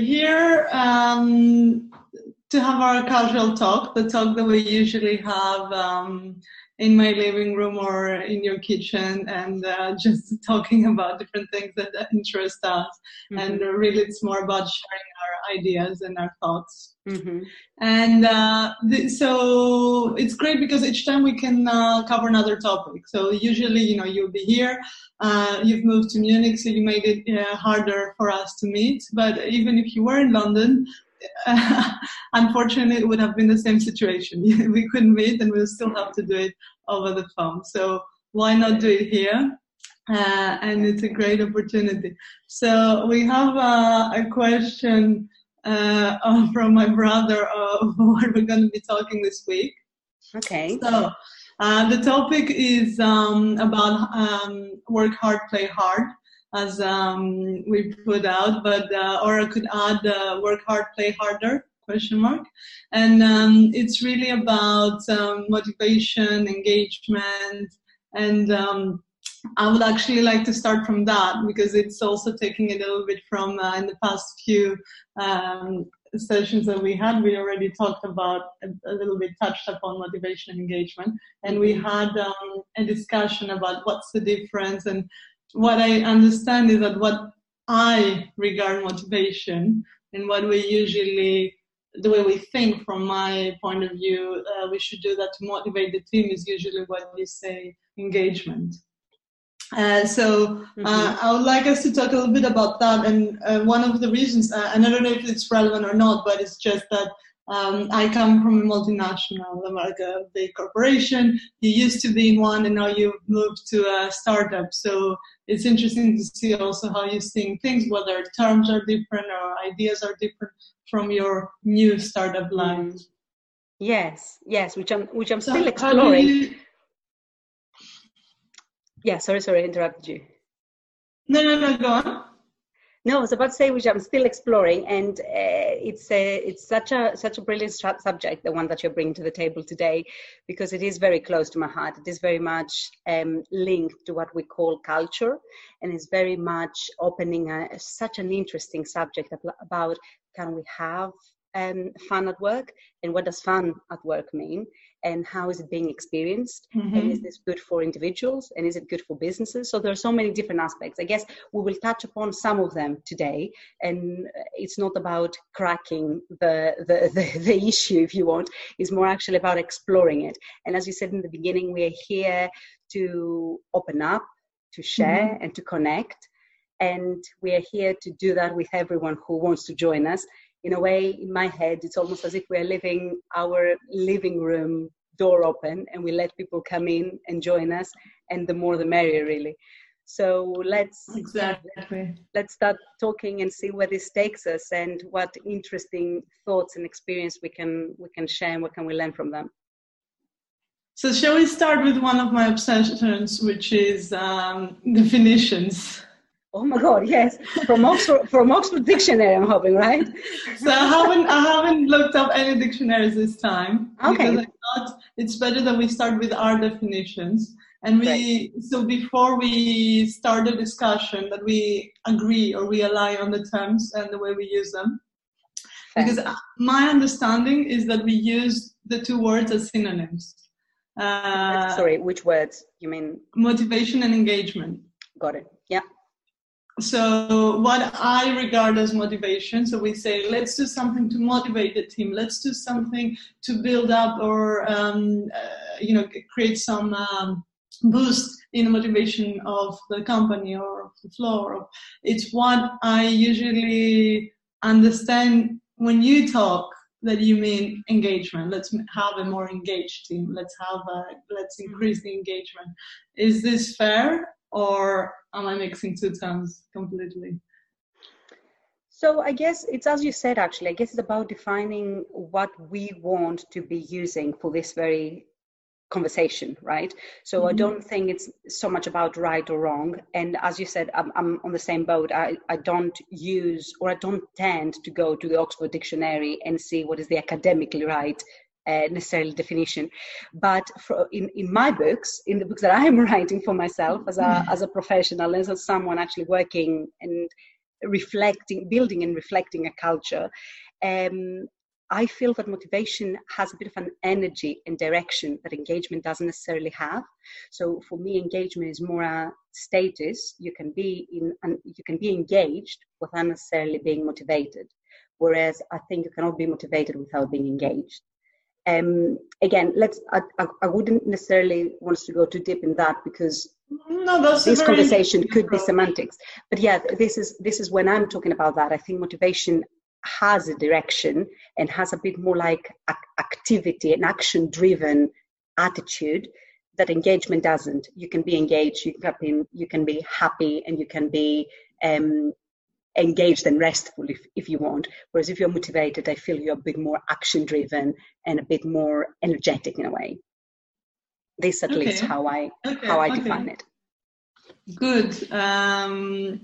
here um, to have our casual talk, the talk that we usually have um, in my living room or in your kitchen, and uh, just talking about different things that interest us. Mm-hmm. And really, it's more about sharing our ideas and our thoughts. Mm-hmm. And uh, th- so it's great because each time we can uh, cover another topic. So usually, you know, you'll be here. Uh, you've moved to Munich, so you made it uh, harder for us to meet. But even if you were in London, unfortunately, it would have been the same situation. we couldn't meet, and we'll still have to do it over the phone. So why not do it here? Uh, and it's a great opportunity. So we have uh, a question uh, uh, from my brother of what we're going to be talking this week. Okay. So uh, the topic is um, about um, work hard, play hard, as um, we put out, but uh, or I could add uh, work hard, play harder question mark and um, it's really about um, motivation engagement and um, I would actually like to start from that because it's also taking a little bit from uh, in the past few um, sessions that we had. We already talked about a, little bit touched upon motivation and engagement, and we mm-hmm. had um, a discussion about what's the difference. And what I understand is that what I regard motivation and what we usually the way we think from my point of view, uh, we should do that to motivate the team is usually what you say engagement. Uh, so mm-hmm. uh, I would like us to talk a little bit about that. And uh, one of the reasons, uh, and I don't know if it's relevant or not, but it's just that um, I come from a multinational, like a big corporation. You used to be in one, and now you've moved to a startup. So it's interesting to see also how you're seeing things, whether terms are different or ideas are different from your new startup life. Mm. Yes, yes, which I'm which I'm so still exploring yeah, sorry, sorry, I interrupted you. No, no, no, go on. No, I was about to say which I'm still exploring, and uh, it's a, it's such a such a brilliant subject, the one that you're bringing to the table today, because it is very close to my heart. It is very much um, linked to what we call culture, and it's very much opening a, such an interesting subject about can we have um, fun at work, and what does fun at work mean, and how is it being experienced? Mm-hmm. and is this good for individuals? And is it good for businesses? So there are so many different aspects. I guess we will touch upon some of them today. And it's not about cracking the the, the, the issue if you want. It's more actually about exploring it. And as you said in the beginning we are here to open up to share mm-hmm. and to connect. And we are here to do that with everyone who wants to join us in a way in my head it's almost as if we're living our living room door open and we let people come in and join us and the more the merrier really. So let's exactly. let's start talking and see where this takes us and what interesting thoughts and experience we can we can share and what can we learn from them. So shall we start with one of my obsessions which is um, definitions Oh my God, yes, from Oxford, from Oxford Dictionary, I'm hoping, right? so I haven't, I haven't looked up any dictionaries this time okay. because I thought it's better that we start with our definitions. And we, right. so before we start the discussion, that we agree or we align on the terms and the way we use them. Because my understanding is that we use the two words as synonyms. Uh, Sorry, which words? You mean motivation and engagement? Got it. So what i regard as motivation so we say let's do something to motivate the team. Let's do something to build up or um, uh, you know create some um, boost in the motivation of the company or of the floor. It's what i usually understand when you talk that you mean engagement. Let's have a more engaged team. Let's have a let's increase the engagement. Is this fair or am I mixing two terms completely? So I guess it's as you said actually, I guess it's about defining what we want to be using for this very conversation, right? So mm-hmm. I don't think it's so much about right or wrong. And as you said, I'm, I'm on the same boat. I, I don't use or I don't tend to go to the Oxford Dictionary and see what is the academically right uh, necessarily definition. But for, in, in my books, in the books that I'm writing for myself as a, mm-hmm. as a professional, as someone actually working and reflecting, building and reflecting a culture. Um, I feel that motivation has a bit of an energy and direction that engagement doesn't necessarily have. So for me, engagement is more a status. You can be in, you can be engaged without necessarily being motivated. Whereas I think you cannot be motivated without being engaged. Um, again, let's. I, I, I, wouldn't necessarily want us to go too deep in that because no, this conversation could be semantics. But yeah, this is this is when I'm talking about that. I think motivation has a direction and has a bit more like activity and action driven attitude that engagement doesn't you can be engaged you can be, you can be happy and you can be um, engaged and restful if, if you want whereas if you're motivated i feel you're a bit more action driven and a bit more energetic in a way this at okay. least how i okay. how i okay. define it good um,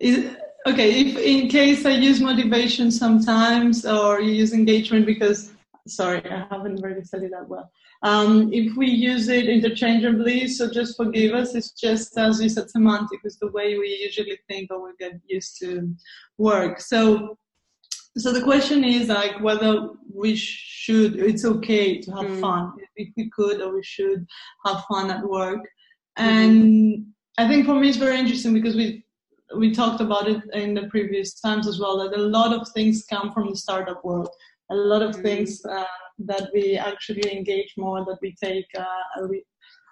is, okay if in case i use motivation sometimes or you use engagement because sorry i haven't really said it that well um, if we use it interchangeably so just forgive us it's just as you said semantic is the way we usually think or we get used to work so so the question is like whether we should it's okay to have mm. fun if we could or we should have fun at work mm-hmm. and mm-hmm. i think for me it's very interesting because we we talked about it in the previous times as well that a lot of things come from the startup world a lot of things uh, that we actually engage more that we take uh, we,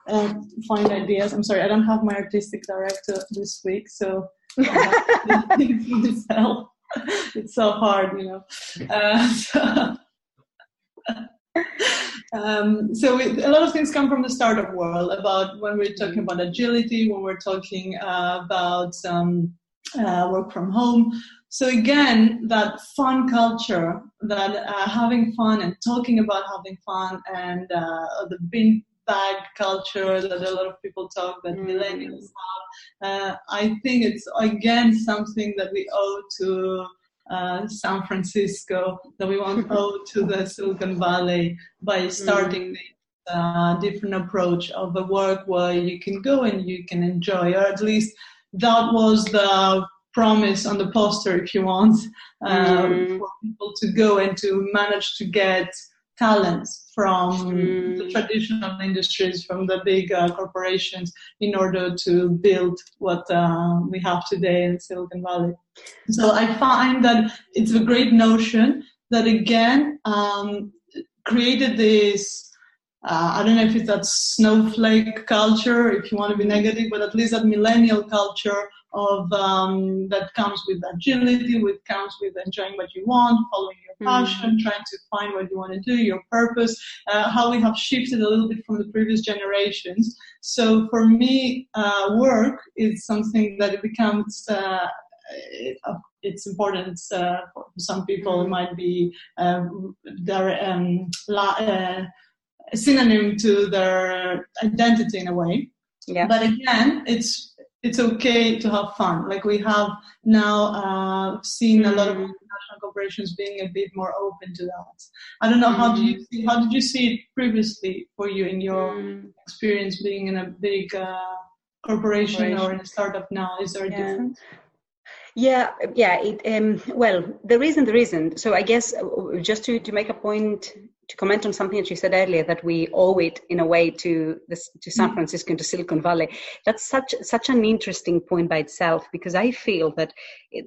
uh, find ideas i'm sorry i don't have my artistic director this week so it's so hard you know uh, so, um, so it, a lot of things come from the startup world about when we're talking about agility, when we're talking uh, about um, uh, work from home. So again, that fun culture, that uh, having fun and talking about having fun, and uh, the bean bag culture that a lot of people talk that mm. millennials have. Uh, I think it's again something that we owe to uh, San Francisco, that we want to owe to the Silicon Valley by starting mm. this uh, different approach of the work where you can go and you can enjoy, or at least that was the promise on the poster, if you want, um, mm. for people to go and to manage to get talents from mm. the traditional industries, from the big uh, corporations, in order to build what uh, we have today in Silicon Valley. So I find that it's a great notion that again um, created this. Uh, I don't know if it's that snowflake culture, if you want to be negative, but at least that millennial culture of um, that comes with agility, with comes with enjoying what you want, following your passion, mm-hmm. trying to find what you want to do, your purpose. Uh, how we have shifted a little bit from the previous generations. So for me, uh, work is something that it becomes. Uh, it's important uh, for some people. It mm-hmm. might be um, their um, la- uh, synonym to their identity in a way. Yeah. But again, it's it's okay to have fun. Like we have now uh, seen a lot of mm. international corporations being a bit more open to that. I don't know how do you mm. see, how did you see it previously for you in your mm. experience being in a big uh, corporation, corporation, or in a startup now? Is there a yeah. difference? Yeah, yeah. It, um, well, there isn't. There isn't. So I guess uh, just to to make a point to comment on something that you said earlier that we owe it in a way to this, to San mm. Francisco and to Silicon Valley. That's such such an interesting point by itself because I feel that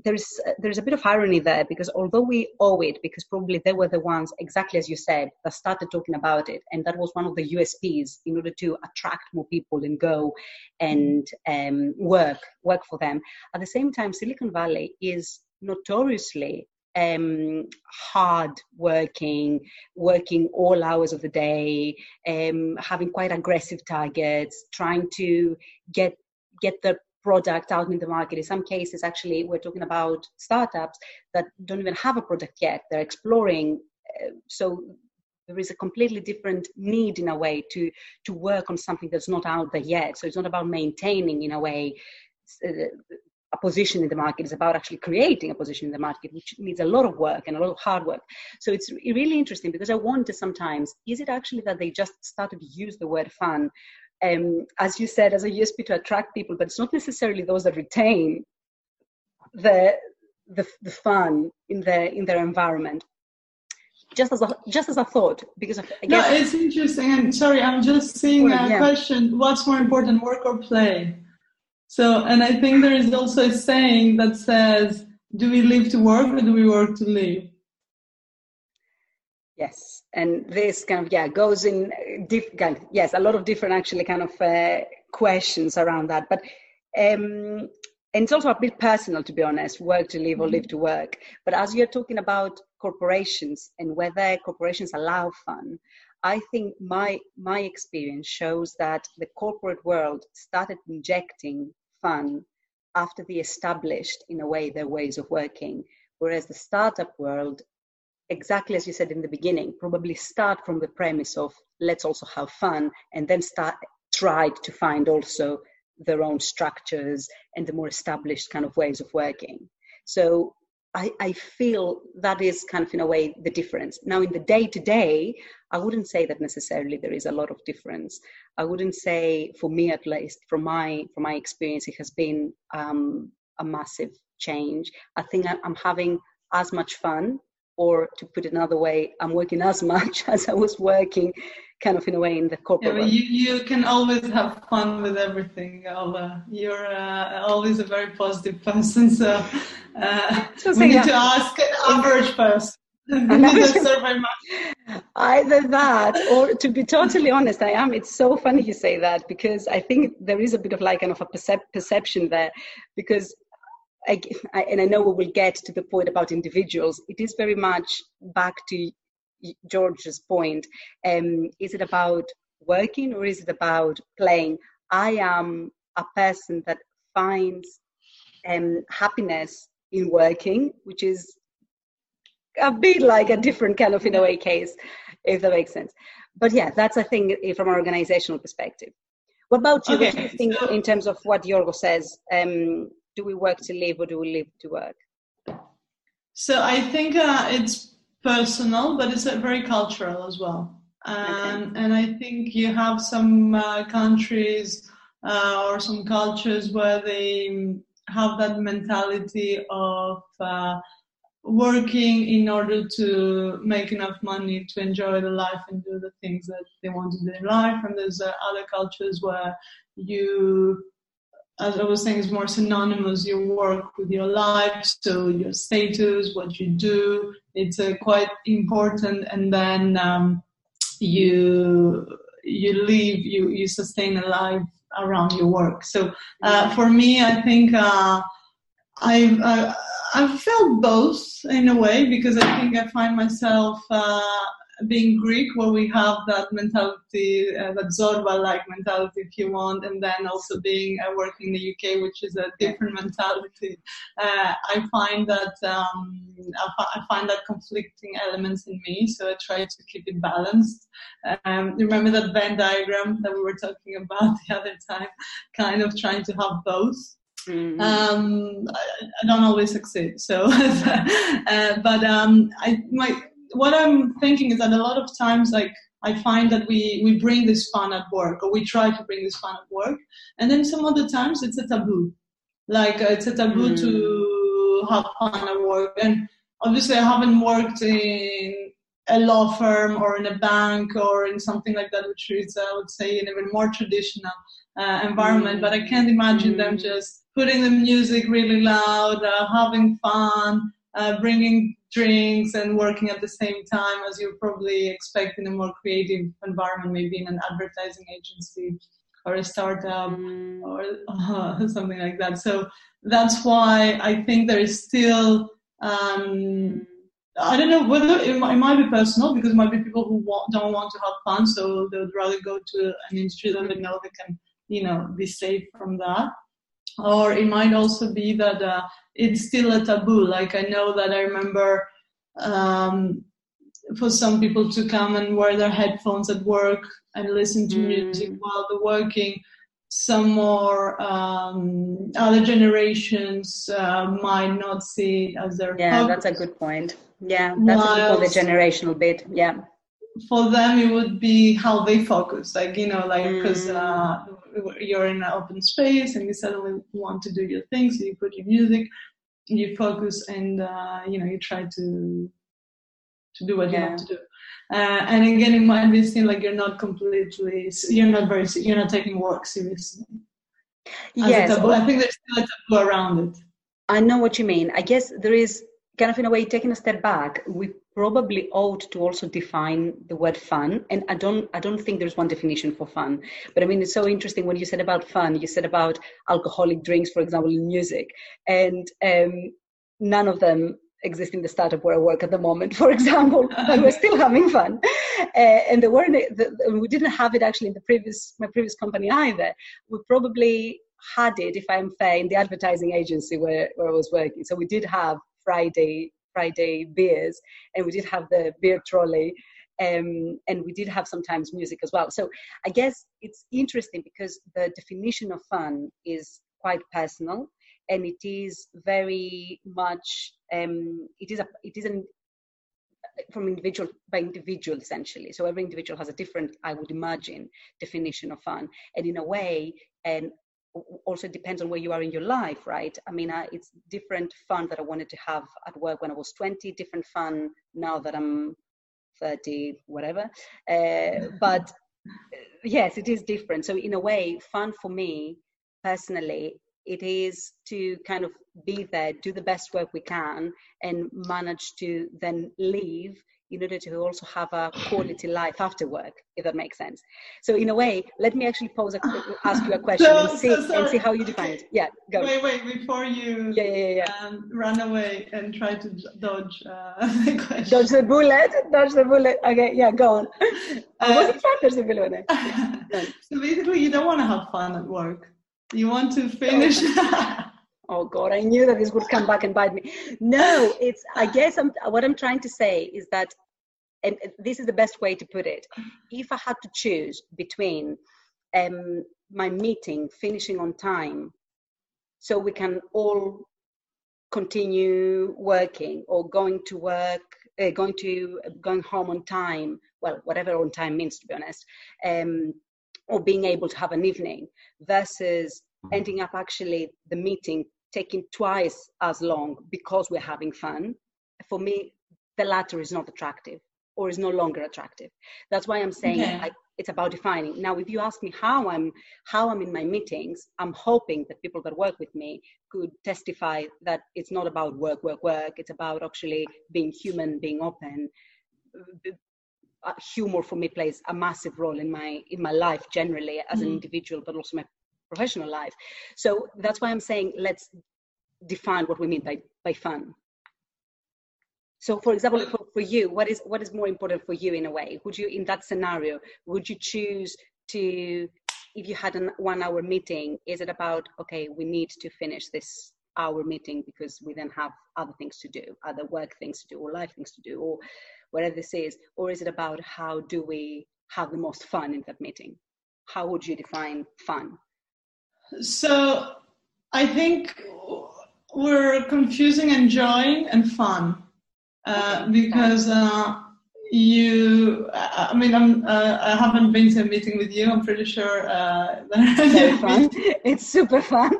there's there's a bit of irony there because although we owe it because probably they were the ones exactly as you said that started talking about it and that was one of the USPs in order to attract more people and go and um, work work for them. At the same time, Silicon Valley is notoriously um, hard working, working all hours of the day, um, having quite aggressive targets, trying to get get the product out in the market. In some cases, actually, we're talking about startups that don't even have a product yet. They're exploring. Uh, so there is a completely different need in a way to to work on something that's not out there yet. So it's not about maintaining in a way uh, a position in the market. It's about actually creating a position in the market, which needs a lot of work and a lot of hard work. So it's really interesting because I wonder sometimes, is it actually that they just started to use the word fun, um, as you said, as a USP to attract people, but it's not necessarily those that retain the, the, the fun in their in their environment just as a just as a thought because of, I guess, no, it's interesting and sorry i'm just seeing a yeah. question what's more important work or play so and i think there is also a saying that says do we live to work or do we work to live? Yes and this kind of yeah goes in diff- kind of, yes a lot of different actually kind of uh, questions around that but um and it's also a bit personal to be honest work to live or live to work but as you're talking about corporations and whether corporations allow fun i think my my experience shows that the corporate world started injecting fun after they established in a way their ways of working whereas the startup world exactly as you said in the beginning probably start from the premise of let's also have fun and then start tried to find also their own structures and the more established kind of ways of working. So I, I, feel that is kind of in a way the difference. Now, in the day to day, I wouldn't say that necessarily there is a lot of difference. I wouldn't say, for me at least, from my from my experience, it has been um, a massive change. I think I'm having as much fun, or to put it another way, I'm working as much as I was working kind of in a way in the corporate yeah, you, you can always have fun with everything Alba. you're uh, always a very positive person so, uh, so we need yeah. to ask an average person Either that, or to be totally honest, I am. It's so funny you say that because I think there is a bit of like kind of a percep- perception there, because I, I, and I know we will get to the point about individuals. It is very much back to George's point, um, is it about working or is it about playing? I am a person that finds um, happiness in working, which is a bit like a different kind of in a way case, if that makes sense. But yeah, that's a thing from an organizational perspective. What about you? Okay. What do you think in terms of what Yorgo says? Um, do we work to live or do we live to work? So I think uh, it's personal, but it's very cultural as well. Um, okay. And I think you have some uh, countries uh, or some cultures where they have that mentality of uh, working in order to make enough money to enjoy the life and do the things that they want to do in life. And there's uh, other cultures where you as I was saying, is more synonymous. Your work with your life, so your status, what you do, it's uh, quite important. And then um, you you live, you you sustain a life around your work. So uh, for me, I think uh, I've uh, I've felt both in a way because I think I find myself uh, being Greek, where we have that mentality, uh, that Zorba-like mentality, if you want, and then also being uh, working in the UK, which is a different mentality. Uh, I find that um, I, find that conflicting elements in me, so I try to keep it balanced. Um, remember that Venn diagram that we were talking about the other time, kind of trying to have both. Mm-hmm. Um, I, I, don't always succeed. So, uh, but um, I my what I'm thinking is that a lot of times, like I find that we we bring this fun at work, or we try to bring this fun at work, and then some other times it's a taboo. Like uh, it's a taboo mm. to have fun at work, and obviously I haven't worked in a law firm or in a bank or in something like that, which is I would say an even more traditional uh, environment. Mm. But I can't imagine mm. them just putting the music really loud, uh, having fun, uh, bringing drinks and working at the same time as you probably expect in a more creative environment, maybe in an advertising agency or a startup or uh, something like that. So that's why I think there is still. Um, I don't know whether it might, it might, be personal because it might be people who want, don't want to have fun, so they would rather go to an industry that they know they can, you know, be safe from that. Or it might also be that uh, it's still a taboo. Like I know that I remember um, for some people to come and wear their headphones at work and listen to mm. music while they're working. Some more um, other generations uh, might not see it as their yeah. That's a good point. Yeah, that's Whilst, the generational bit. Yeah for them it would be how they focus like you know like because mm. uh, you're in an open space and you suddenly want to do your thing so you put your music you focus and uh, you know you try to to do what you Yeah. want to do. Uh, and again, it might be seen like you're not completely, you're not very, you're not taking work seriously. As yes. I think there's still a taboo around it. I know what you mean. I guess there is kind of in a way taking a step back. We probably ought to also define the word fun, and I don't. I don't think there's one definition for fun. But I mean, it's so interesting when you said about fun. You said about alcoholic drinks, for example, in music, and um, none of them exist in the startup where I work at the moment, for example. but we're still having fun, uh, and weren't. The, we didn't have it actually in the previous my previous company either. We probably had it, if I'm fair, in the advertising agency where, where I was working. So we did have Friday Friday beers, and we did have the beer trolley, um, and we did have sometimes music as well. So I guess it's interesting because the definition of fun is quite personal, and it is very much um, it is a it is an from individual by individual essentially so every individual has a different i would imagine definition of fun and in a way and also depends on where you are in your life, right? I mean, I, it's different fun that I wanted to have at work when I was 20, different fun now that I'm 30, whatever. Uh, but yes, it is different. So, in a way, fun for me personally, it is to kind of be there, do the best work we can, and manage to then leave in order to also have a quality life after work, if that makes sense. So in a way, let me actually pose a, ask you a question So- and see so and see how you define it. Yeah, go. Wait, wait, before you Yeah, yeah, yeah. um, run away and try to dodge uh, the question. Dodge the bullet. Dodge the bullet. Okay, yeah, go on. I wasn't trying to dodge the bullet. so basically, you don't want to have fun at work. You want to finish. Oh God, I knew that this would come back and bite me. No, it's. I guess I'm, what I'm trying to say is that, and this is the best way to put it. If I had to choose between um, my meeting finishing on time, so we can all continue working, or going to work, uh, going to going home on time. Well, whatever on time means, to be honest, um, or being able to have an evening versus ending up actually the meeting taking twice as long because we're having fun for me the latter is not attractive or is no longer attractive that's why i'm saying Okay. I, it's about defining now if you ask me how i'm how i'm in my meetings i'm hoping that people that work with me could testify that it's not about work work work it's about actually being human being open uh, humor for me plays a massive role in my in my life generally as an Mhm. individual but also my professional life. So that's why i'm saying let's define what we mean by by fun. So for example for, for you what is what is more important for you in a way? Would you in that scenario would you choose to if you had a one hour meeting is it about okay we need to finish this hour meeting because we then have other things to do other work things to do or life things to do or whatever this is or is it about how do we have the most fun in that meeting? How would you define fun so I think we're confusing enjoying and fun uh, because uh, you. I mean, I'm. Uh, I haven't been to a meeting with you. I'm pretty sure. Uh, very fun it's super fun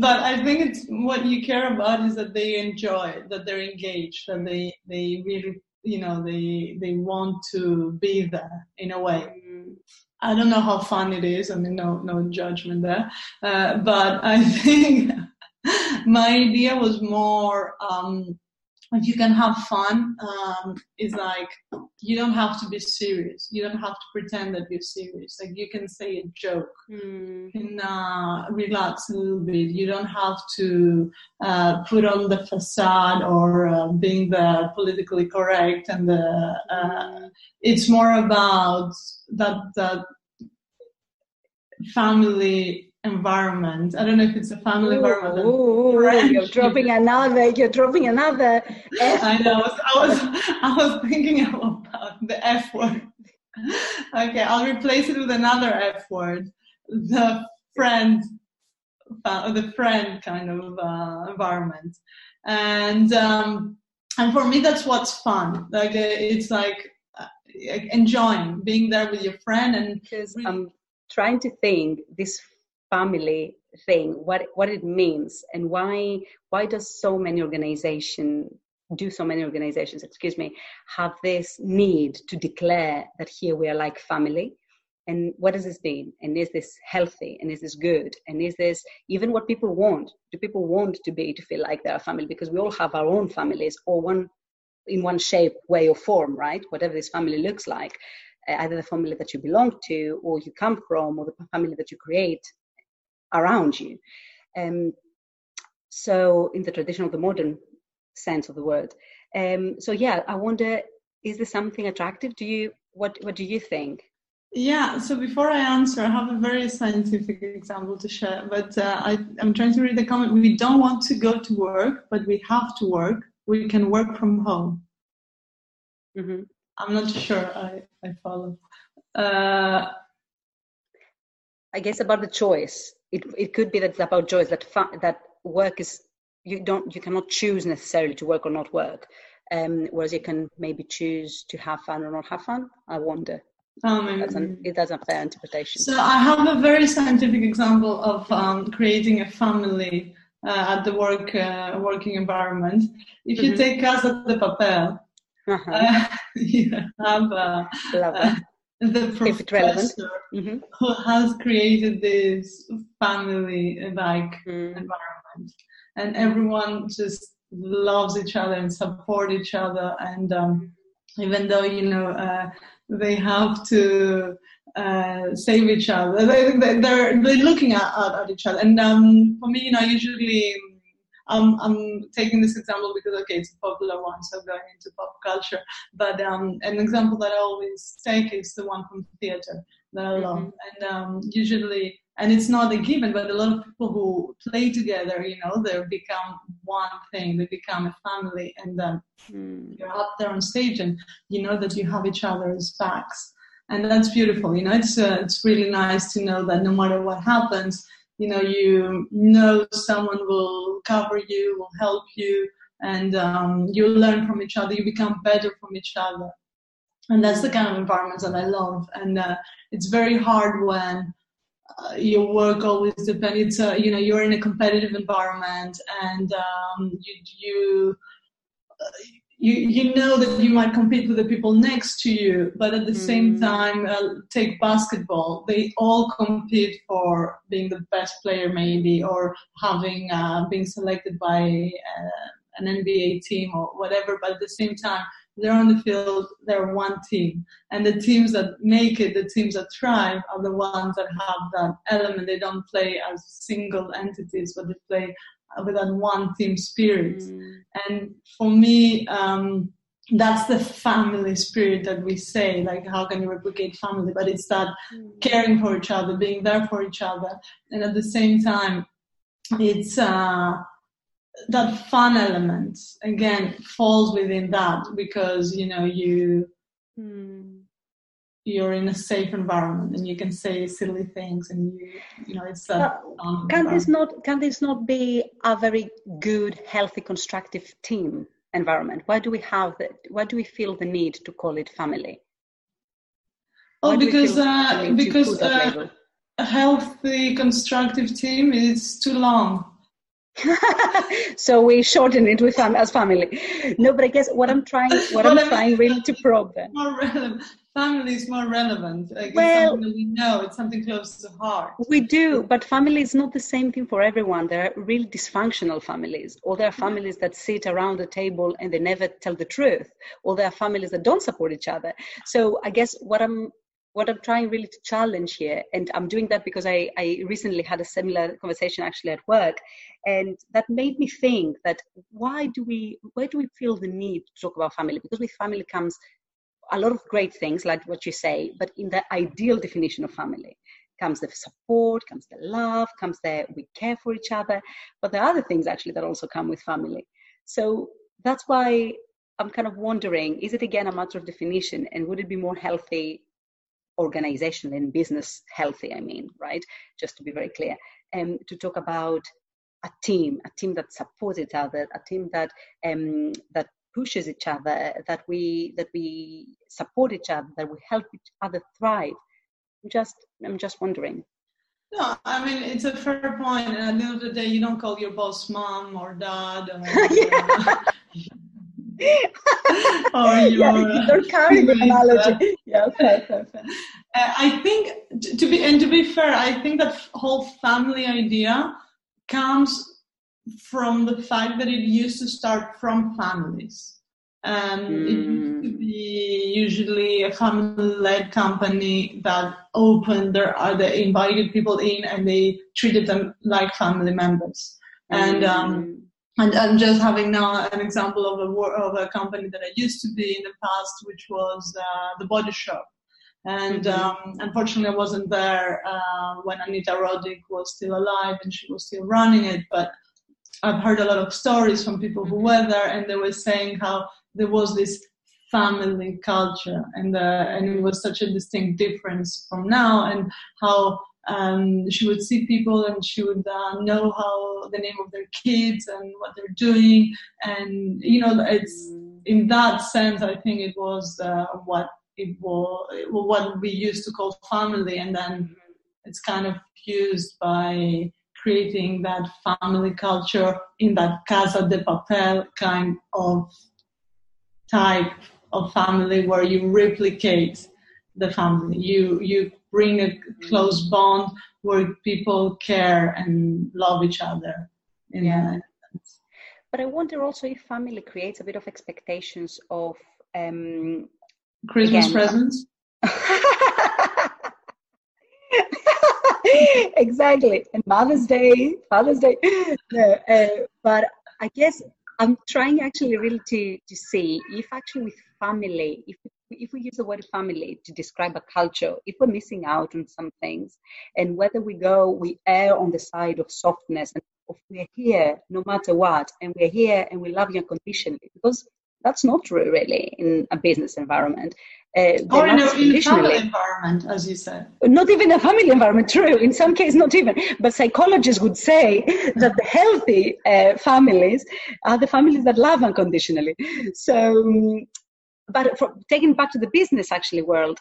but I think it's what you care about is that they enjoy that they're engaged, that they they really you know they they want to be there in a way. Mm, I don't know how fun it is. I mean, no no judgment there, uh, but I think my idea was more um, you can have fun. Um, is like you don't have to be serious. You don't have to pretend that you're serious. Like you can say a joke mm, can uh, relax a little bit. You don't have to uh, put on the facade or uh, being the politically correct. And the, uh, it's more about that that family environment. I don't know if it's a family environment. Ooh, ooh, you're dropping another. You're dropping another. I know. I was I was thinking about the F word. Okay, I'll replace it with another F word. The friend, uh, the friend kind of uh, environment, and um, and for me that's what's fun. Like uh, it's like uh, enjoying being there with your friend and because Really? I'm trying to think this family thing, what what it means, and why why does so many organization do so many organizations, excuse me, have this need to declare that here we are like family? And what does this mean? And is this healthy? And is this good? And is this even what people want? Do people want to be to feel like they're a family? Because we all have our own families, or one in one shape, way, or form, right? Whatever this family looks like, either the family that you belong to, or you come from, or the family that you create around you. Um, so, in the traditional, the modern sense of the word. Um, so, yeah, I wonder, is there something attractive? Do you what What do you think? Yeah, so before I answer, I have a very scientific example to share. But uh, I, am trying to read the comment. We don't want to go to work, but we have to work. We can work from home. Mm-hmm. I'm not sure I, I follow. Uh, I guess about the choice. It, it could be that it's about choice, that, fa- that work is, you don't, you cannot choose necessarily to work or not work. Um, whereas you can maybe choose to have fun or not have fun. I wonder. Um, that's an, that's a fair interpretation. So I have a very scientific example of um, creating a family uh, at the work uh, working environment. If you mm-hmm. take Casa de Papel, uh-huh. uh, you have uh, uh the professor mm-hmm. who has created this family-like mm. environment, and everyone just loves each other and support each other and um, even though you know uh, they have to uh, save each other. They, they, they're, they're looking at, at, at each other. And um, for me, you know, usually um, I'm taking this example because, okay, it's a popular one, so going into pop culture. But um, an example that I always take is the one from theater that I love. Mm-hmm. And um, usually, and it's not a given, but a lot of people who play together, you know, they become one thing, they become a family, and then mm. you're up there on stage and you know that you have each other's backs. And that's beautiful, you know, it's, uh, it's really nice to know that no matter what happens, you know, you know someone will cover you, will help you, and um, you learn from each other, you become better from each other. And that's the kind of environment that I love. And uh, it's very hard when uh, your work always depends. It's uh, you know you're in a competitive environment, and um, you you, uh, you you know that you might compete with the people next to you, but at the mm. same time, uh, take basketball. They all compete for being the best player, maybe, or having uh, being selected by uh, an NBA team or whatever. But at the same time they're on the field, they're one team. And the teams that make it, the teams that thrive, are the ones that have that element. They don't play as single entities, but they play with that one team spirit. Mm. And for me, um, that's the family spirit that we say like how can you replicate family but it's that mm. caring for each other being there for each other and at the same time it's uh that fun element again falls within that because you know you mm. You're in a safe environment and you can say silly things and you you know it's that can this not can this not be a very good healthy constructive team environment? Why do we have that why do we feel the need to call it family? Oh because uh, because uh, a healthy constructive team is too long so we shorten it with fam- as family. No, but I guess what I'm trying, what I'm trying really to probe then. More relevant. Family is more relevant. Like well, we know. It's something close to heart. We do, but family is not the same thing for everyone. There are really dysfunctional families, or there are families that sit around the table and they never tell the truth, or there are families that don't support each other. So I guess what I'm what I'm trying really to challenge here, and I'm doing that because I, I recently had a similar conversation actually at work, and that made me think that why do we why do we feel the need to talk about family? Because with family comes a lot of great things, like what you say, but in the ideal definition of family comes the support, comes the love, comes the we care for each other, but there are other things actually that also come with family. So that's why I'm kind of wondering, is it again a matter of definition, and would it be more healthy organizational and business healthy, I mean, right? Just to be very clear, um, to talk about a team, a team that supports each other, a team that um, that pushes each other, that we that we support each other, that we help each other thrive. I'm just I'm just wondering. No, I mean it's a fair point. And at the end of the day, you don't call your boss mom or dad or. or your, yeah, the analogy. Yeah, fair, fair, fair. Uh, I think to be and to be fair, I think that whole family idea comes from the fact that it used to start from families. And mm. it used to be usually a family-led company that opened their, uh, they invited people in and they treated them like family members. Mm. And um, and I'm just having now an example of a of a company that I used to be in the past, which was uh, the Body Shop. And mm-hmm. um, unfortunately, I wasn't there uh, when Anita Roddick was still alive and she was still running it. But I've heard a lot of stories from people who were there, and they were saying how there was this family culture, and uh, and it was such a distinct difference from now, and how um, she would see people and she would uh, know how the name of their kids and what they're doing, and you know, it's in that sense, I think it was uh, what it was what we used to call family, and then it's kind of fused by creating that family culture in that casa de papel kind of type of family where you replicate the family. You you bring a close bond where people care and love each other. yeah. But I wonder also if family creates a bit of expectations of um, Christmas again, presents. exactly. And Mother's Day, Father's Day. No, uh, but I guess I'm trying actually really to, to see if actually with family, if if we use the word family to describe a culture, if we're missing out on some things, and whether we go, we err on the side of softness and of we're here no matter what, and we're here and we love you unconditionally, because that's not true really in a business environment. Uh, or in a, in a family environment, as you said. Not even a family environment, true. In some cases, not even. But psychologists would say that the healthy uh, families are the families that love unconditionally. So, um, but for, taking back to the business actually world,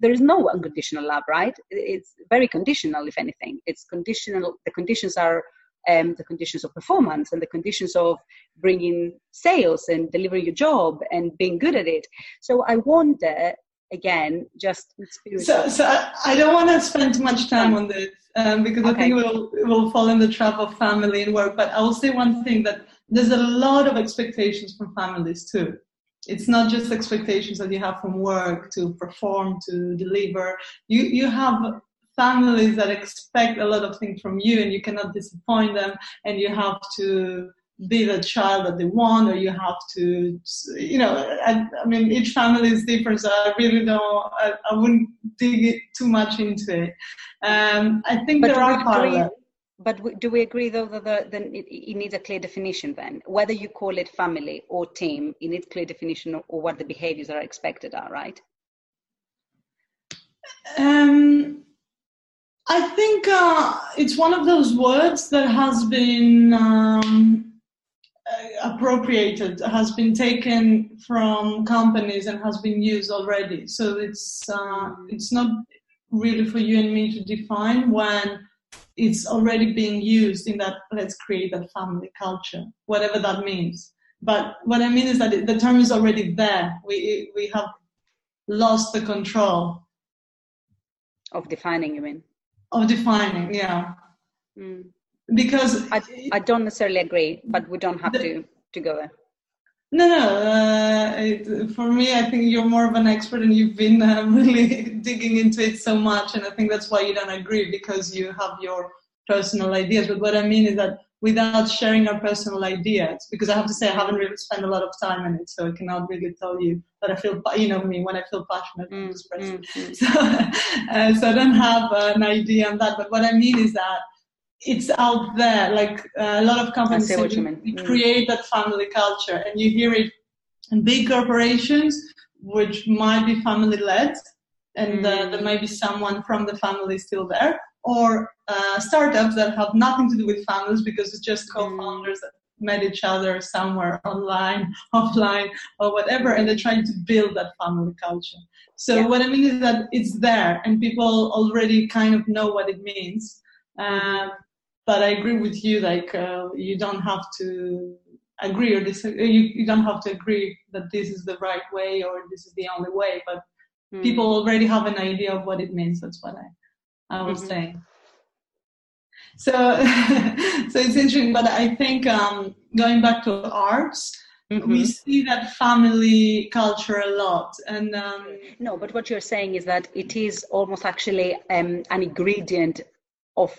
there is no unconditional love, right? It's very conditional, if anything. It's conditional. The conditions are um, the conditions of performance and the conditions of bringing sales and delivering your job and being good at it. So I wonder again, just so, so I don't want to spend too much time on this um, because okay. I think we'll we'll fall in the trap of family and work. But I will say one thing that there's a lot of expectations from families too. It's not just expectations that you have from work to perform to deliver. You you have families that expect a lot of things from you and you cannot disappoint them. And you have to be the child that they want or you have to you know i, I mean each family is different so i really don't i, I wouldn't dig it too much into it. Um, i think but there are parallels but do we agree though that the, then it, needs a clear definition then whether you call it family or team it needs clear definition of, or what the behaviors are expected are right um I think uh, it's one of those words that has been um, uh, appropriated, has been taken from companies and has been used already. So it's uh, it's not really for you and me to define when it's already being used in that let's create that family culture, whatever that means. But what I mean is that the term is already there. We we have lost the control of defining. You mean? of defining yeah mm. because I, I don't necessarily agree but we don't have the, to to go there no no uh, it, for me i think you're more of an expert and you've been uh, really digging into it so much and i think that's why you don't agree because you have your personal ideas but what i mean is that without sharing our personal ideas because I have to say I haven't really spent a lot of time in it, so I cannot really tell you that I feel, you know, me when I feel passionate mm, express mm, mm. So, uh, so I don't have an idea on that. But what I mean is that it's out there. Like uh, a lot of companies say, we, we mm. create that family culture, and you hear it in big corporations, which might be family led, and uh, there mm. might be someone from the family still there or uh, startups that have nothing to do with families because it's just co-founders that met each other somewhere online, offline, or whatever, and they're trying to build that family culture. So yeah. what I mean is that it's there, and people already kind of know what it means. Um, but I agree with you. Like uh, you don't have to agree or disagree. You, you don't have to agree that this is the right way or this is the only way. But mm. people already have an idea of what it means. That's what I I was mm-hmm. saying. So so it's interesting. But I think um, going back to arts. Mm-hmm. we see that family culture a lot and um, no but what you're saying is that it is almost actually um, an ingredient of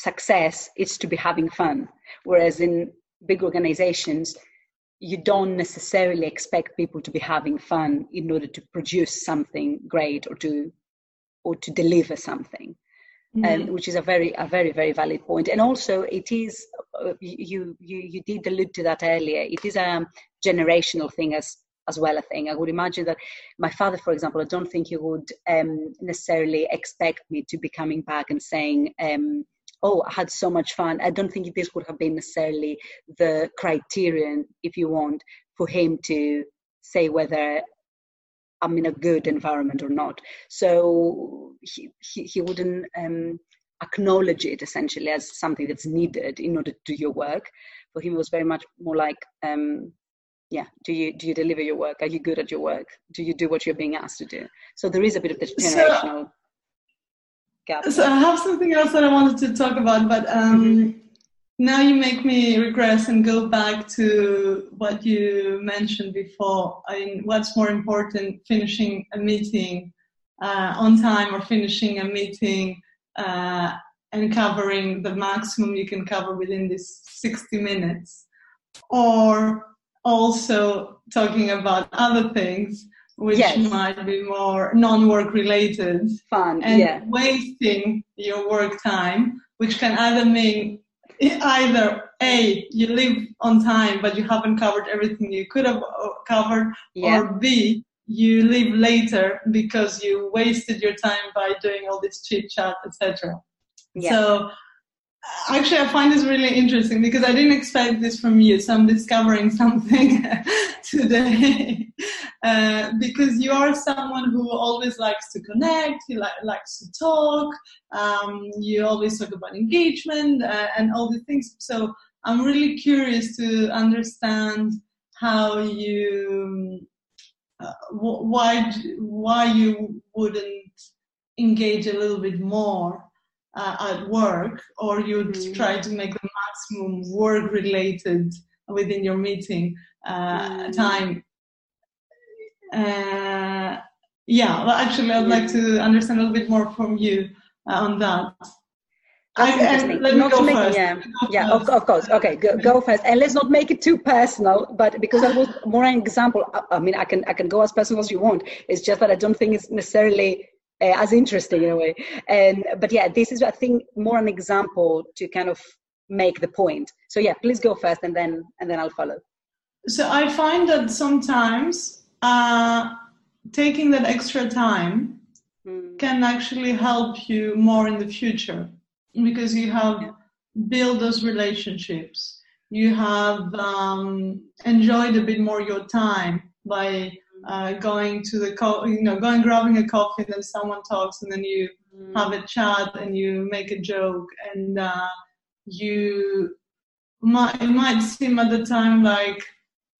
success is to be having fun. Whereas in big organizations, you don't necessarily expect people to be having fun in order to produce something great or to or to deliver something. Mm-hmm. Um, which is a very a very very valid point. point and also it is uh, you you you did allude to that earlier it is a generational thing as as well a thing i would imagine that my father for example i don't think he would um, necessarily expect me to be coming back and saying um, oh, I had so much fun. I don't think this would have been necessarily the criterion, if you want, for him to say whether I'm in a good environment or not. So he, he, he wouldn't um, acknowledge it essentially as something that's needed in order to do your work. For him, it was very much more like, um, yeah, do you do you deliver your work? Are you good at your work? Do you do what you're being asked to do? So there is a bit of this generational. So, so I have something else that I wanted to talk about, but um, mm-hmm. now you make me regress and go back to what you mentioned before. I mean, what's more important, finishing a meeting uh, on time or finishing a meeting uh, and covering the maximum you can cover within this 60 minutes, or also talking about other things which yes. might be more non-work related fun and yeah. wasting your work time which can either mean either a you leave on time but you haven't covered everything you could have uh, covered yeah. or b you leave later because you wasted your time by doing all this chit chat etc yeah. so actually i find this really interesting because i didn't expect this from you so i'm discovering something today uh, because you are someone who always likes to connect you li- likes to talk um, you always talk about engagement uh, and all these things so i'm really curious to understand how you uh, why why you wouldn't engage a little bit more uh, at work or you'd mm. try to make the maximum work related within your meeting uh, mm. time uh, yeah well actually i'd like to understand a little bit more from you uh, on that I, not to make, first. yeah, yeah, of, of, course. Okay, go, go, first, and let's not make it too personal. But because that was more an example. I, I mean, I can I can go as personal as you want. It's just that I don't think it's necessarily uh, as interesting in a way. And but yeah, this is I think more an example to kind of make the point. So yeah, please go first, and then and then I'll follow. So I find that sometimes uh, taking that extra time mm. can actually help you more in the future because you have yeah. built those relationships. You have um, enjoyed a bit more your time by uh, going to the co- you know going grabbing a coffee and then someone talks and then you mm. have a chat and you make a joke and uh, you might it might seem at the time like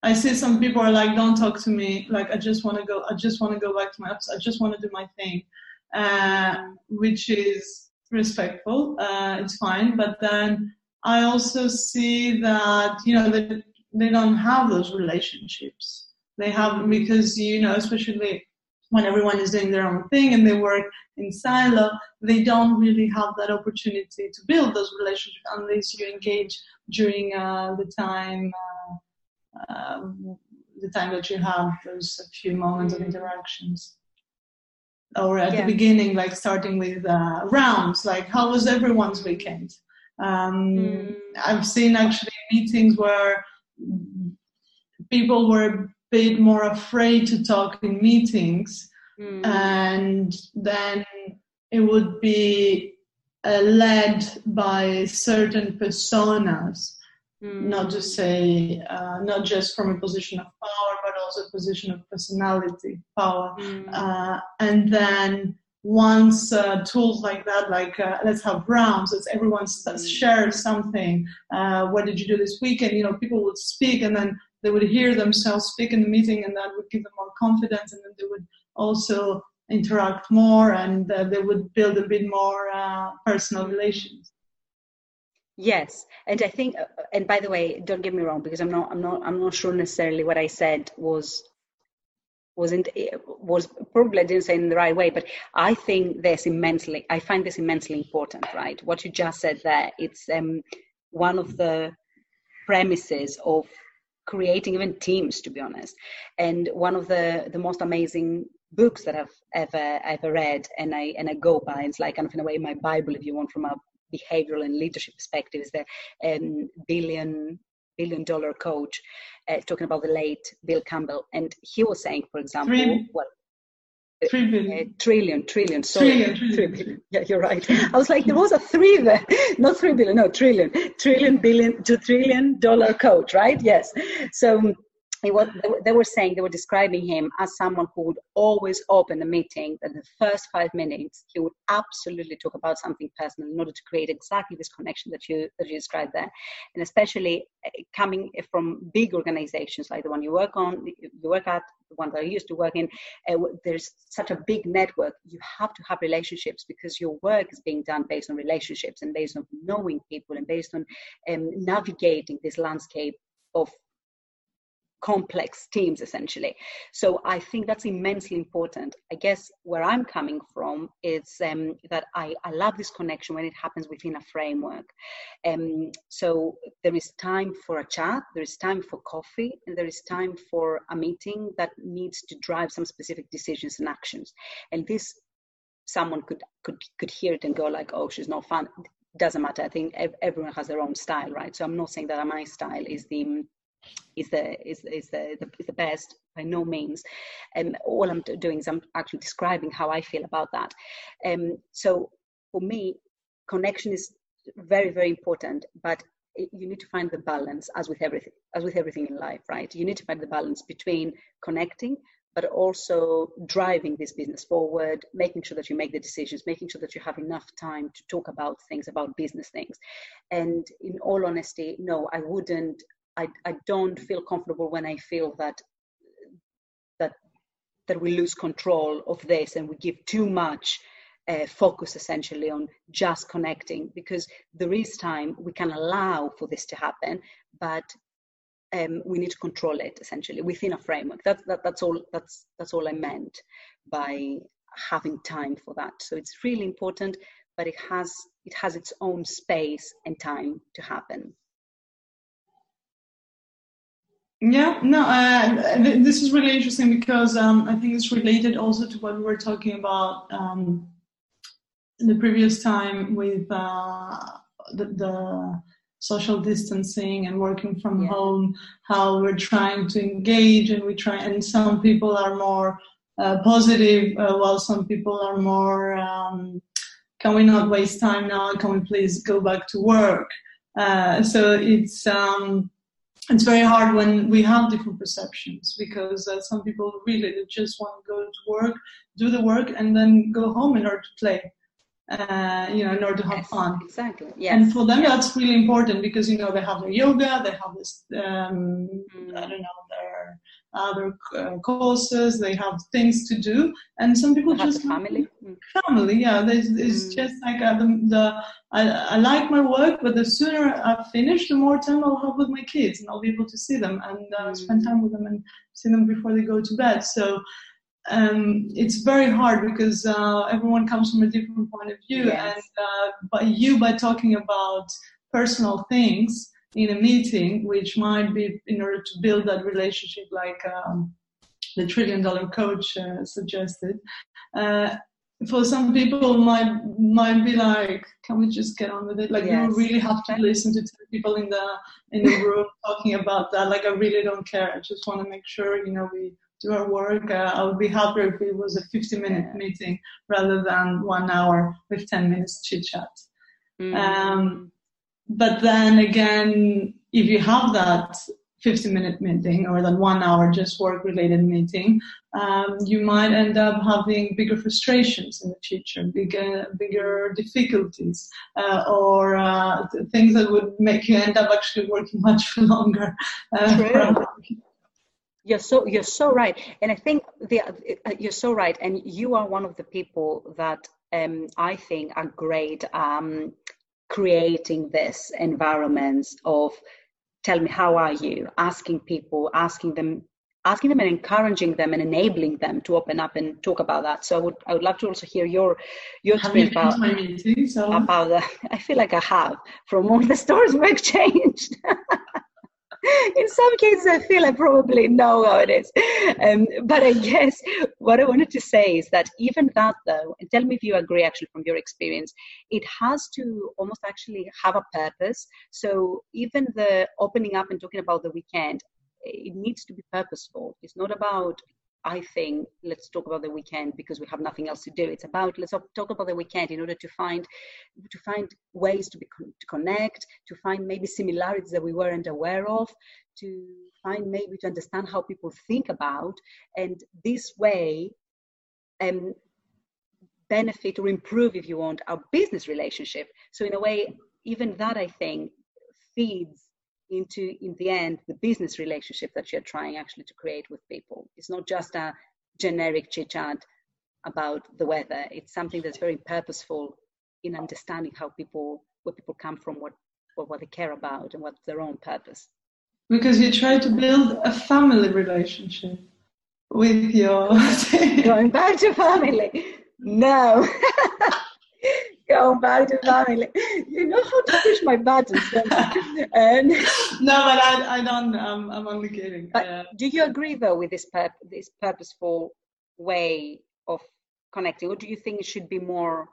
I see some people are like don't talk to me. Like I just want to go I just want to go back to my office I just want to do my thing. Uh, which is respectful. Uh, it's fine. But then I also see that you know that they don't have those relationships. They have because you know, especially when everyone is doing their own thing and they work in silo, they don't really have that opportunity to build those relationships unless you engage during uh, the time. Uh, uh, the time that you have those a few moments of interactions or at yeah. the beginning like starting with uh, rounds like how was everyone's weekend um, mm. i've seen actually meetings where people were a bit more afraid to talk in meetings mm. and then it would be uh, led by certain personas mm. not to say uh, not just from a position of power but also a position of personality power mm. uh, and then once uh, tools like that like uh, let's have rounds let's everyone mm. share something uh, what did you do this weekend you know people would speak and then they would hear themselves speak in the meeting and that would give them more confidence and then they would also interact more and uh, they would build a bit more personal relations Yes, and I think, uh, uh, and by the way, don't get me wrong, because I'm not, I'm not, I'm not sure necessarily what I said was wasn't was probably I didn't say in the right way, but I think this immensely. I find this immensely important. Right, what you just said there. It's um, one of the premises of creating even teams, to be honest, and one of the the most amazing books that I've ever ever read, and I and I go by. It's like kind of in a way my Bible, if you want, from a behavioral and leadership perspective is the um, billion billion dollar coach uh, talking about the late bill campbell. And he was saying for example three, well three billion. Uh, trillion trillion sorry. Trillion, trillion. three billion yeah you're right. I was like there was a three there not three billion no trillion. Trillion billion to trillion dollar coach right? Yes. So they were saying they were describing him as someone who would always open a meeting that the first five minutes he would absolutely talk about something personal in order to create exactly this connection that you that you described there. And especially eh, coming from big organizations like the one you work on you work at the one that i used to work in uh, there's such a big network. You have to have relationships because your work is being done based on relationships and based on knowing people and based on um, navigating this landscape of complex teams essentially. So i think that's immensely important. I guess where i'm coming from is um, that I, I love this connection when it happens within a framework. Um, so there is time for a chat there is time for coffee and there is time for a meeting that needs to drive some specific decisions and actions. And this someone could could could hear it and go like oh she's not fun. Doesn't matter. I think everyone has their own style right? So i'm not saying that my style is the is the is, is the, the is the best by no means. And um, all i'm doing is i'm actually describing how i feel about that. Um so for me connection is very very important but you need to find the balance as with everything as with everything in life right? You need to find the balance between connecting but also driving this business forward, making sure that you make the decisions, making sure that you have enough time to talk about things, about business things. And in all honesty, no, I wouldn't I, I don't feel comfortable when I feel that that that we lose control of this and we give too much uh, focus essentially on just connecting because there is time we can allow for this to happen, but um, we need to control it essentially within a framework. That, that, that's all. That's that's all I meant by having time for that. So it's really important, but it has it has its own space and time to happen. Yeah, no, uh, this is really interesting because um, I think it's related also to what we were talking about um, the previous time with uh, the, the, social distancing and working from yeah. home. How we're trying to engage and we try, and some people are more uh, positive, uh, while some people are more. Um, can we not waste time now? Can we please go back to work? Uh, so it's um, it's very hard when we have different perceptions because uh, some people really just want to go to work, do the work, and then go home in order to play. Uh, you know, in order to have yes, fun. Exactly. Yes. And for them, yes. that's really important because you know they have their yoga, they have this, um, mm. I don't know, their other uh, courses, they have things to do, and some people just family. Family, yeah. It's mm. just like uh, the, the I, I, like my work, but the sooner I finish, the more time I'll have with my kids, and I'll be able to see them and uh, mm. spend time with them and see them before they go to bed. So um, it's very hard because uh, everyone comes from a different point of view, yes. and uh, by you by talking about personal things in a meeting, which might be in order to build that relationship, like um, the trillion dollar coach uh, suggested. Uh, for some people, might might be like, can we just get on with it? Like yes. you really have to listen to people in the in the room talking about that. Like I really don't care. I just want to make sure you know we do our work. Uh, I would be happier if it was a 50 minute yeah. meeting rather than one hour with 10 minutes chit chat. Mm. Um, but then again, if you have that 50 minute meeting or that one hour just work related meeting, um, you might end up having bigger frustrations in the future, bigger, bigger difficulties, uh, or uh, things that would make you end up actually working much longer. Uh, you're so you're so right, and I think the, uh, you're so right, and you are one of the people that um, I think are great um, creating this environments of tell me how are you? Asking people asking them asking them and encouraging them and enabling them to open up and talk about that. So i would i would love to also hear your your experience about, meeting, so. about that i feel like i have from all the stories we've exchanged in some cases, I feel I probably know how it is. Um, but I guess what I wanted to say is that even that, though, and tell me if you agree actually from your experience, it has to almost actually have a purpose. So even the opening up and talking about the weekend, it needs to be purposeful. It's not about I think let's talk about the weekend because we have nothing else to do. It's about let's talk about the weekend in order to find to find ways to be to connect, to find maybe similarities that we weren't aware of, to find maybe to understand how people think about, and this way, um, benefit or improve if you want our business relationship. So in a way, even that I think feeds into in the end the business relationship that you're trying actually to create with people. It's not just a generic chit chat about the weather. It's something that's very purposeful in understanding how people where people come from what what, what they care about and what's their own purpose. Because you try to build a family relationship with your going back to family. No back to family. You know how to push my buttons. and no, but I, I don't. Um, I'm only kidding. But uh, do you agree though with this pur- this purposeful way of connecting, or do you think it should be more?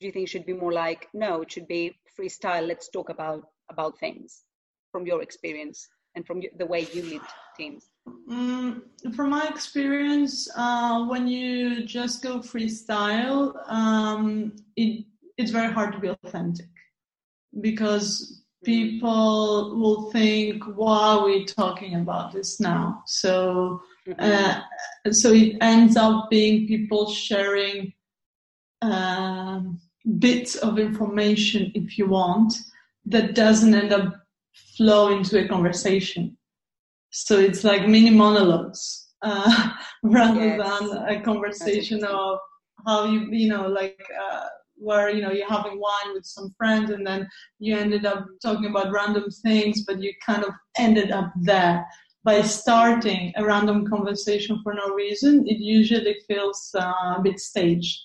Do you think it should be more like no? It should be freestyle. Let's talk about about things from your experience and from the way you lead teams. Mm, from my experience, uh, when you just go freestyle, um, it it's very hard to be authentic because people will think, why are we talking about this now? So, uh, so it ends up being people sharing um, bits of information, if you want, that doesn't end up flow into a conversation. So it's like mini monologues uh, rather yes. than a conversation of how you, you know, like. Where you know you're having wine with some friends and then you ended up talking about random things but you kind of ended up there. By starting a random conversation for no reason it usually feels uh, a bit staged.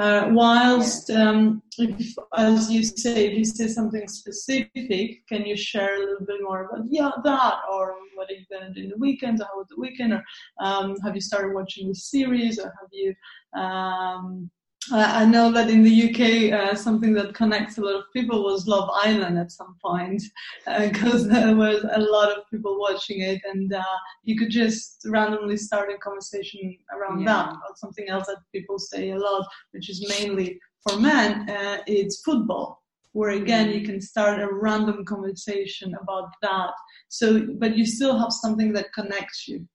Uh, whilst um, if, as you say if you say something specific can you share a little bit more about yeah that or what are you going to do in the weekend or how was the weekend or um, have you started watching the series or have you um, I know that in the UK, uh, something that connects a lot of people was Love Island at some point, because uh, there was a lot of people watching it, and uh, you could just randomly start a conversation around yeah. that, or something else that people say a lot, which is mainly for men. Uh, it's football, where again you mm. can start a random conversation about that. So, but you still have something that connects you.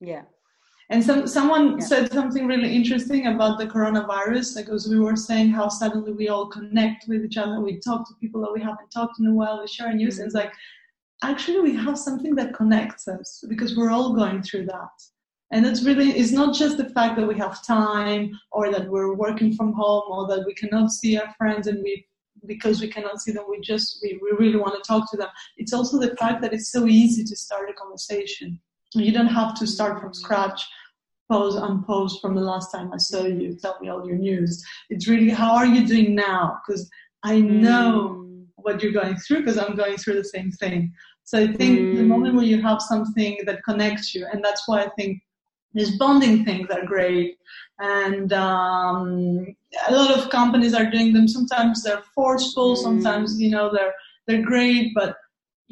Yeah. And some, someone yeah. said something really interesting about the coronavirus, because we were saying how suddenly we all connect with each other, we talk to people that we haven't talked in a while, we share news, mm-hmm. and it's like, actually we have something that connects us because we're all going through that. And it's really, it's not just the fact that we have time or that we're working from home or that we cannot see our friends and we because we cannot see them, we just, we, we really want to talk to them. It's also the fact that it's so easy to start a conversation. You don't have to start from scratch pose unposed from the last time I saw you. Tell me all your news. It's really how are you doing now? Because I know mm. what you're going through because I'm going through the same thing. So I think mm. the moment where you have something that connects you, and that's why I think these bonding things are great. And um, a lot of companies are doing them. Sometimes they're forceful. Mm. Sometimes you know they're they're great, but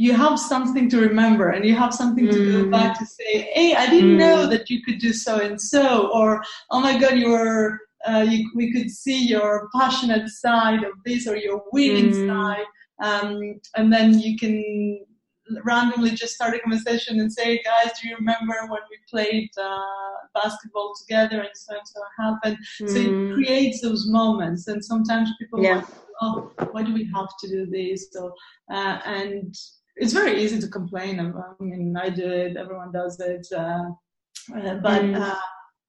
you have something to remember and you have something to mm. go back to say, hey, I didn't mm. know that you could do so and so, or oh my God, you were, uh, you, we could see your passionate side of this or your winning mm. side. um, and then you can randomly just start a conversation and say, guys, do you remember when we played uh, basketball together and so and so happened? Mm. So it mm. creates those moments. And sometimes people yeah. want, oh, why do we have to do this? So, uh, and it's very easy to complain. I mean, I do it, everyone does it. Uh, uh but mm. Uh,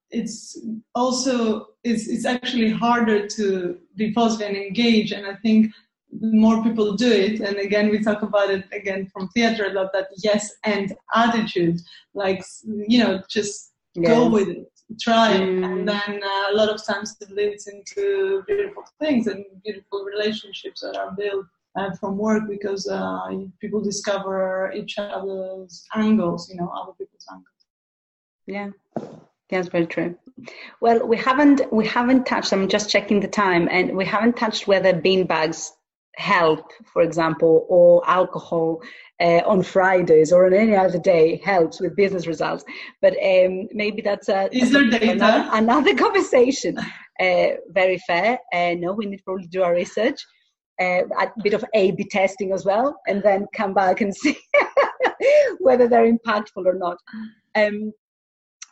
it's also, it's, it's actually harder to be positive and engage. And I think more people do it and again we talk about it again from theater a lot that yes and attitude like you know just yes. go with it try mm. and then uh, a lot of times it leads into beautiful things and beautiful relationships that are built uh, from work because uh, people discover each other's angles you know other people's angles yeah that's very true. Well, we haven't we haven't touched. I'm just checking the time, and we haven't touched whether bean bags help, for example, or alcohol uh, on Fridays or on any other day helps with business results. But um, maybe that's a, Is there data? Another, another conversation. Uh, very fair. Uh, no, we need to probably do our research. Uh, a bit of A/B testing as well, and then come back and see whether they're impactful or not. Um,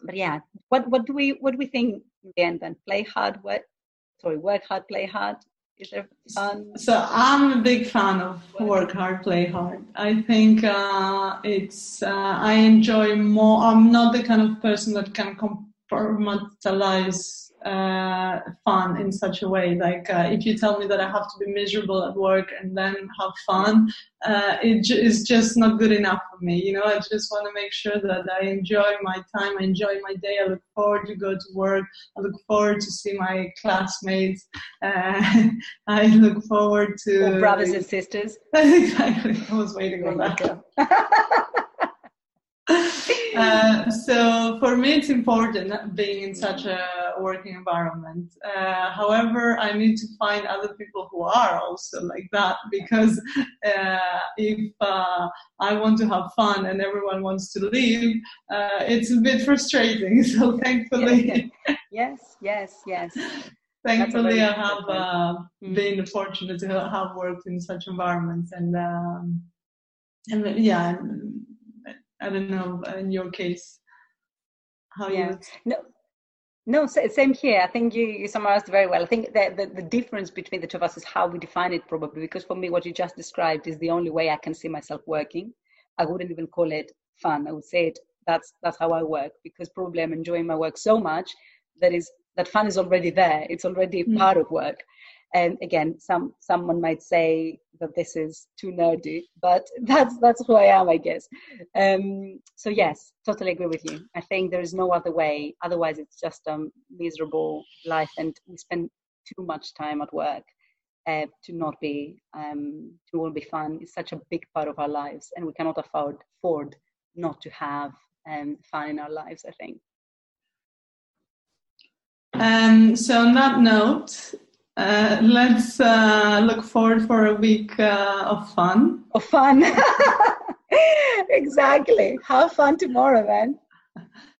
but yeah, what what do we what do we think in the end? Then play hard, work sorry, work hard, play hard. Is there fun? So I'm a big fan of work hard, play hard. I think uh, it's uh, I enjoy more. I'm not the kind of person that can compartmentalize uh, fun in such a way. Like uh, if you tell me that I have to be miserable at work and then have fun, uh, it j- is just not good enough for me. You know, I just want to make sure that I enjoy my time, I enjoy my day. I look forward to go to work. I look forward to see my classmates. Uh, I look forward to brothers and sisters. exactly. I was waiting on that. Uh, so for me, it's important being in such a working environment. Uh, however, I need to find other people who are also like that because uh, if uh, I want to have fun and everyone wants to leave, uh, it's a bit frustrating. So thankfully, yes, yes, yes. Thankfully, I have mm-hmm. been fortunate to have worked in such environments, and um, and yeah. I don't know in your case how yeah. you no no same here. I think you, you summarized very well. I think that the, the difference between the two of us is how we define it probably because for me what you just described is the only way i can see myself working. I wouldn't even call it fun. I would say it that's that's how i work because probably i'm enjoying my work so much that is that fun is already there. It's already mm. part of work and again some someone might say that this is too nerdy but that's that's who i am i guess. Um, so yes totally agree with you. I think there is no other way. Otherwise it's just a miserable life and we spend too much time at work uh, to not be um, to all be fun. Is such a big part of our lives and we cannot afford afford not to have um, fun in our lives i think. Um, so on that note uh, let's uh, look forward for a week uh, of fun. Of fun. exactly. Have fun tomorrow, man.